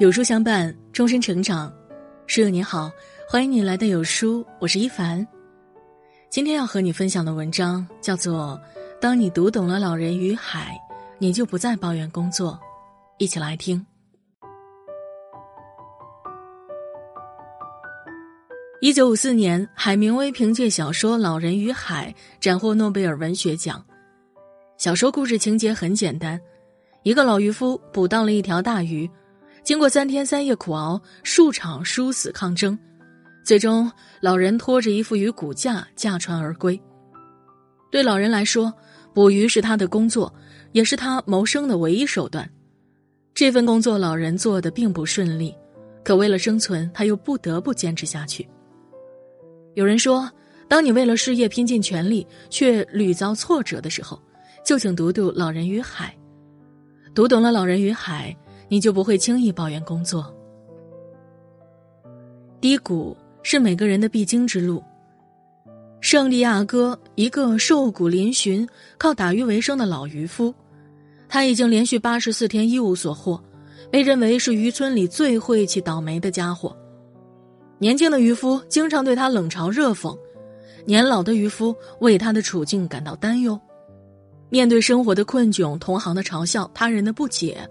有书相伴，终身成长。书友你好，欢迎你来到有书，我是一凡。今天要和你分享的文章叫做《当你读懂了老人与海，你就不再抱怨工作》。一起来听。一九五四年，海明威凭借小说《老人与海》斩获诺贝尔文学奖。小说故事情节很简单，一个老渔夫捕到了一条大鱼。经过三天三夜苦熬，数场殊死抗争，最终老人拖着一副鱼骨架驾船而归。对老人来说，捕鱼是他的工作，也是他谋生的唯一手段。这份工作老人做的并不顺利，可为了生存，他又不得不坚持下去。有人说，当你为了事业拼尽全力，却屡遭挫折的时候，就请读读《老人与海》，读懂了《老人与海》。你就不会轻易抱怨工作。低谷是每个人的必经之路。圣地亚哥，一个瘦骨嶙峋、靠打鱼为生的老渔夫，他已经连续八十四天一无所获，被认为是渔村里最晦气、倒霉的家伙。年轻的渔夫经常对他冷嘲热讽，年老的渔夫为他的处境感到担忧。面对生活的困窘、同行的嘲笑、他人的不解。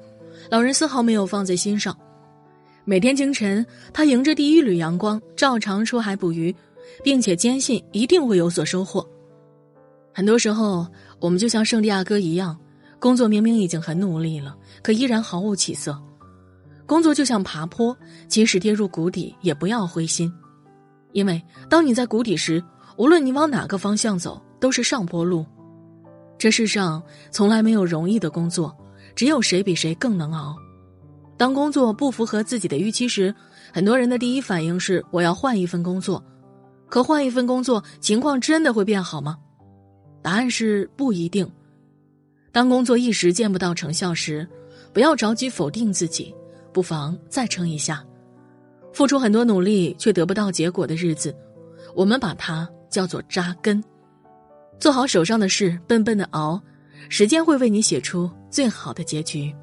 老人丝毫没有放在心上，每天清晨，他迎着第一缕阳光，照常出海捕鱼，并且坚信一定会有所收获。很多时候，我们就像圣地亚哥一样，工作明明已经很努力了，可依然毫无起色。工作就像爬坡，即使跌入谷底，也不要灰心，因为当你在谷底时，无论你往哪个方向走，都是上坡路。这世上从来没有容易的工作。只有谁比谁更能熬。当工作不符合自己的预期时，很多人的第一反应是我要换一份工作。可换一份工作，情况真的会变好吗？答案是不一定。当工作一时见不到成效时，不要着急否定自己，不妨再撑一下。付出很多努力却得不到结果的日子，我们把它叫做扎根。做好手上的事，笨笨的熬。时间会为你写出最好的结局。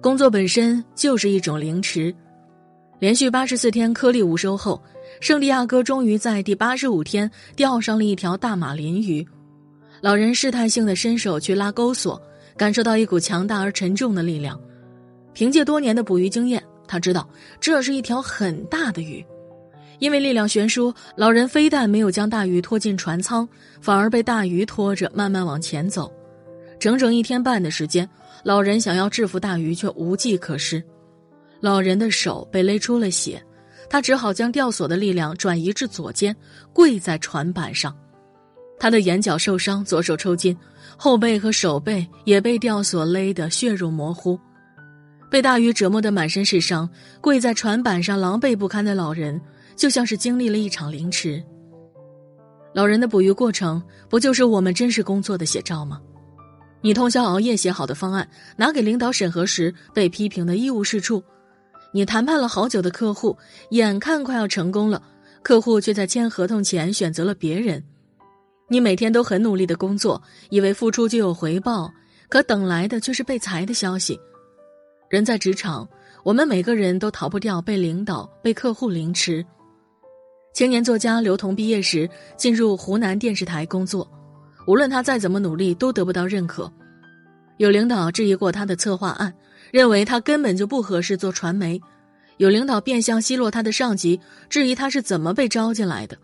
工作本身就是一种凌迟，连续八十四天颗粒无收后，圣地亚哥终于在第八十五天钓上了一条大马林鱼。老人试探性的伸手去拉钩索，感受到一股强大而沉重的力量。凭借多年的捕鱼经验，他知道这是一条很大的鱼。因为力量悬殊，老人非但没有将大鱼拖进船舱，反而被大鱼拖着慢慢往前走。整整一天半的时间，老人想要制服大鱼却无计可施。老人的手被勒出了血，他只好将吊索的力量转移至左肩，跪在船板上。他的眼角受伤，左手抽筋，后背和手背也被吊索勒得血肉模糊。被大鱼折磨得满身是伤，跪在船板上狼狈不堪的老人。就像是经历了一场凌迟。老人的捕鱼过程，不就是我们真实工作的写照吗？你通宵熬夜写好的方案，拿给领导审核时被批评的一无是处；你谈判了好久的客户，眼看快要成功了，客户却在签合同前选择了别人。你每天都很努力的工作，以为付出就有回报，可等来的却是被裁的消息。人在职场，我们每个人都逃不掉被领导、被客户凌迟。青年作家刘同毕业时进入湖南电视台工作，无论他再怎么努力，都得不到认可。有领导质疑过他的策划案，认为他根本就不合适做传媒；有领导变相奚落他的上级，质疑他是怎么被招进来的；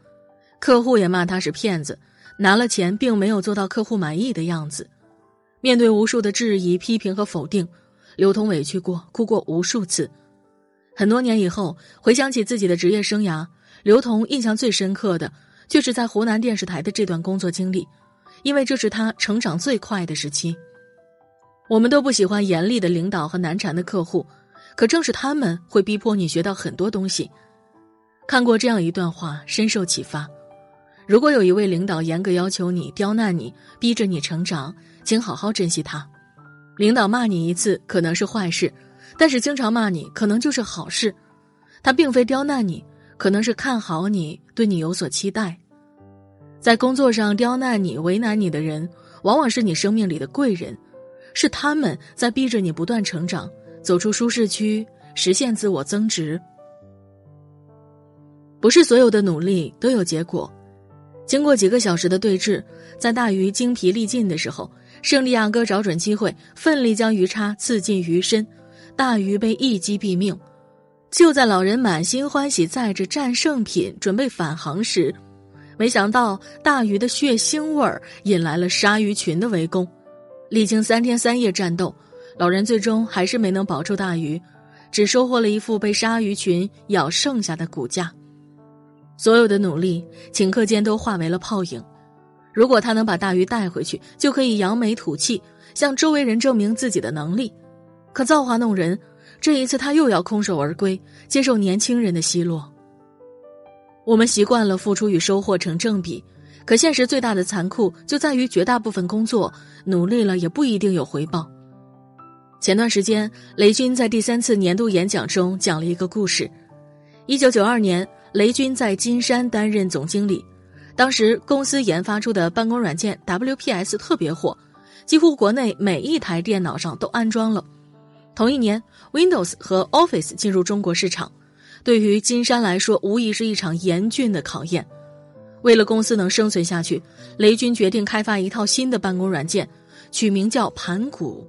客户也骂他是骗子，拿了钱并没有做到客户满意的样子。面对无数的质疑、批评和否定，刘同委屈过，哭过无数次。很多年以后，回想起自己的职业生涯。刘同印象最深刻的，就是在湖南电视台的这段工作经历，因为这是他成长最快的时期。我们都不喜欢严厉的领导和难缠的客户，可正是他们会逼迫你学到很多东西。看过这样一段话，深受启发：如果有一位领导严格要求你、刁难你、逼着你成长，请好好珍惜他。领导骂你一次可能是坏事，但是经常骂你可能就是好事。他并非刁难你。可能是看好你，对你有所期待，在工作上刁难你、为难你的人，往往是你生命里的贵人，是他们在逼着你不断成长，走出舒适区，实现自我增值。不是所有的努力都有结果。经过几个小时的对峙，在大鱼精疲力尽的时候，圣地亚哥找准机会，奋力将鱼叉刺进鱼身，大鱼被一击毙命。就在老人满心欢喜载着战胜品准备返航时，没想到大鱼的血腥味儿引来了鲨鱼群的围攻。历经三天三夜战斗，老人最终还是没能保住大鱼，只收获了一副被鲨鱼群咬剩下的骨架。所有的努力，顷刻间都化为了泡影。如果他能把大鱼带回去，就可以扬眉吐气，向周围人证明自己的能力。可造化弄人，这一次他又要空手而归，接受年轻人的奚落。我们习惯了付出与收获成正比，可现实最大的残酷就在于，绝大部分工作努力了也不一定有回报。前段时间，雷军在第三次年度演讲中讲了一个故事：一九九二年。雷军在金山担任总经理，当时公司研发出的办公软件 WPS 特别火，几乎国内每一台电脑上都安装了。同一年，Windows 和 Office 进入中国市场，对于金山来说无疑是一场严峻的考验。为了公司能生存下去，雷军决定开发一套新的办公软件，取名叫盘古。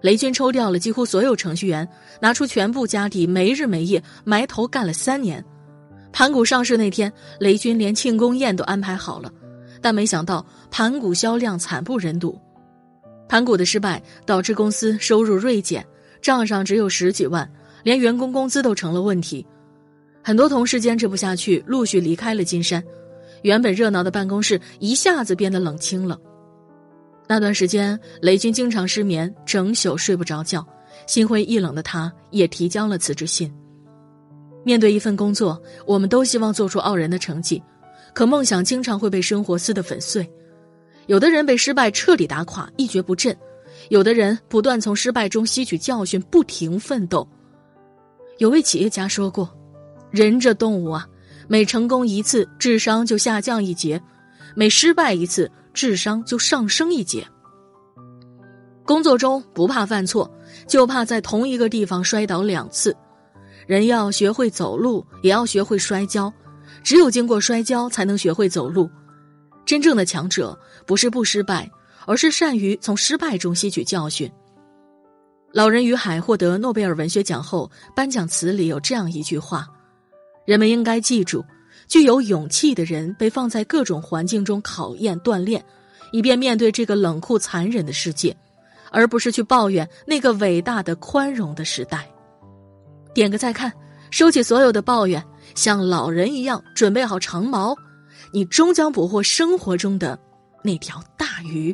雷军抽调了几乎所有程序员，拿出全部家底，没日没夜埋头干了三年。盘古上市那天，雷军连庆功宴都安排好了，但没想到盘古销量惨不忍睹。盘古的失败导致公司收入锐减，账上只有十几万，连员工工资都成了问题。很多同事坚持不下去，陆续离开了金山，原本热闹的办公室一下子变得冷清了。那段时间，雷军经常失眠，整宿睡不着觉，心灰意冷的他也提交了辞职信。面对一份工作，我们都希望做出傲人的成绩，可梦想经常会被生活撕得粉碎。有的人被失败彻底打垮，一蹶不振；有的人不断从失败中吸取教训，不停奋斗。有位企业家说过：“人这动物啊，每成功一次，智商就下降一截；每失败一次，智商就上升一截。”工作中不怕犯错，就怕在同一个地方摔倒两次。人要学会走路，也要学会摔跤。只有经过摔跤，才能学会走路。真正的强者不是不失败，而是善于从失败中吸取教训。老人与海获得诺贝尔文学奖后，颁奖词里有这样一句话：“人们应该记住，具有勇气的人被放在各种环境中考验锻炼，以便面对这个冷酷残忍的世界，而不是去抱怨那个伟大的宽容的时代。”点个再看，收起所有的抱怨，像老人一样准备好长矛，你终将捕获生活中的那条大鱼。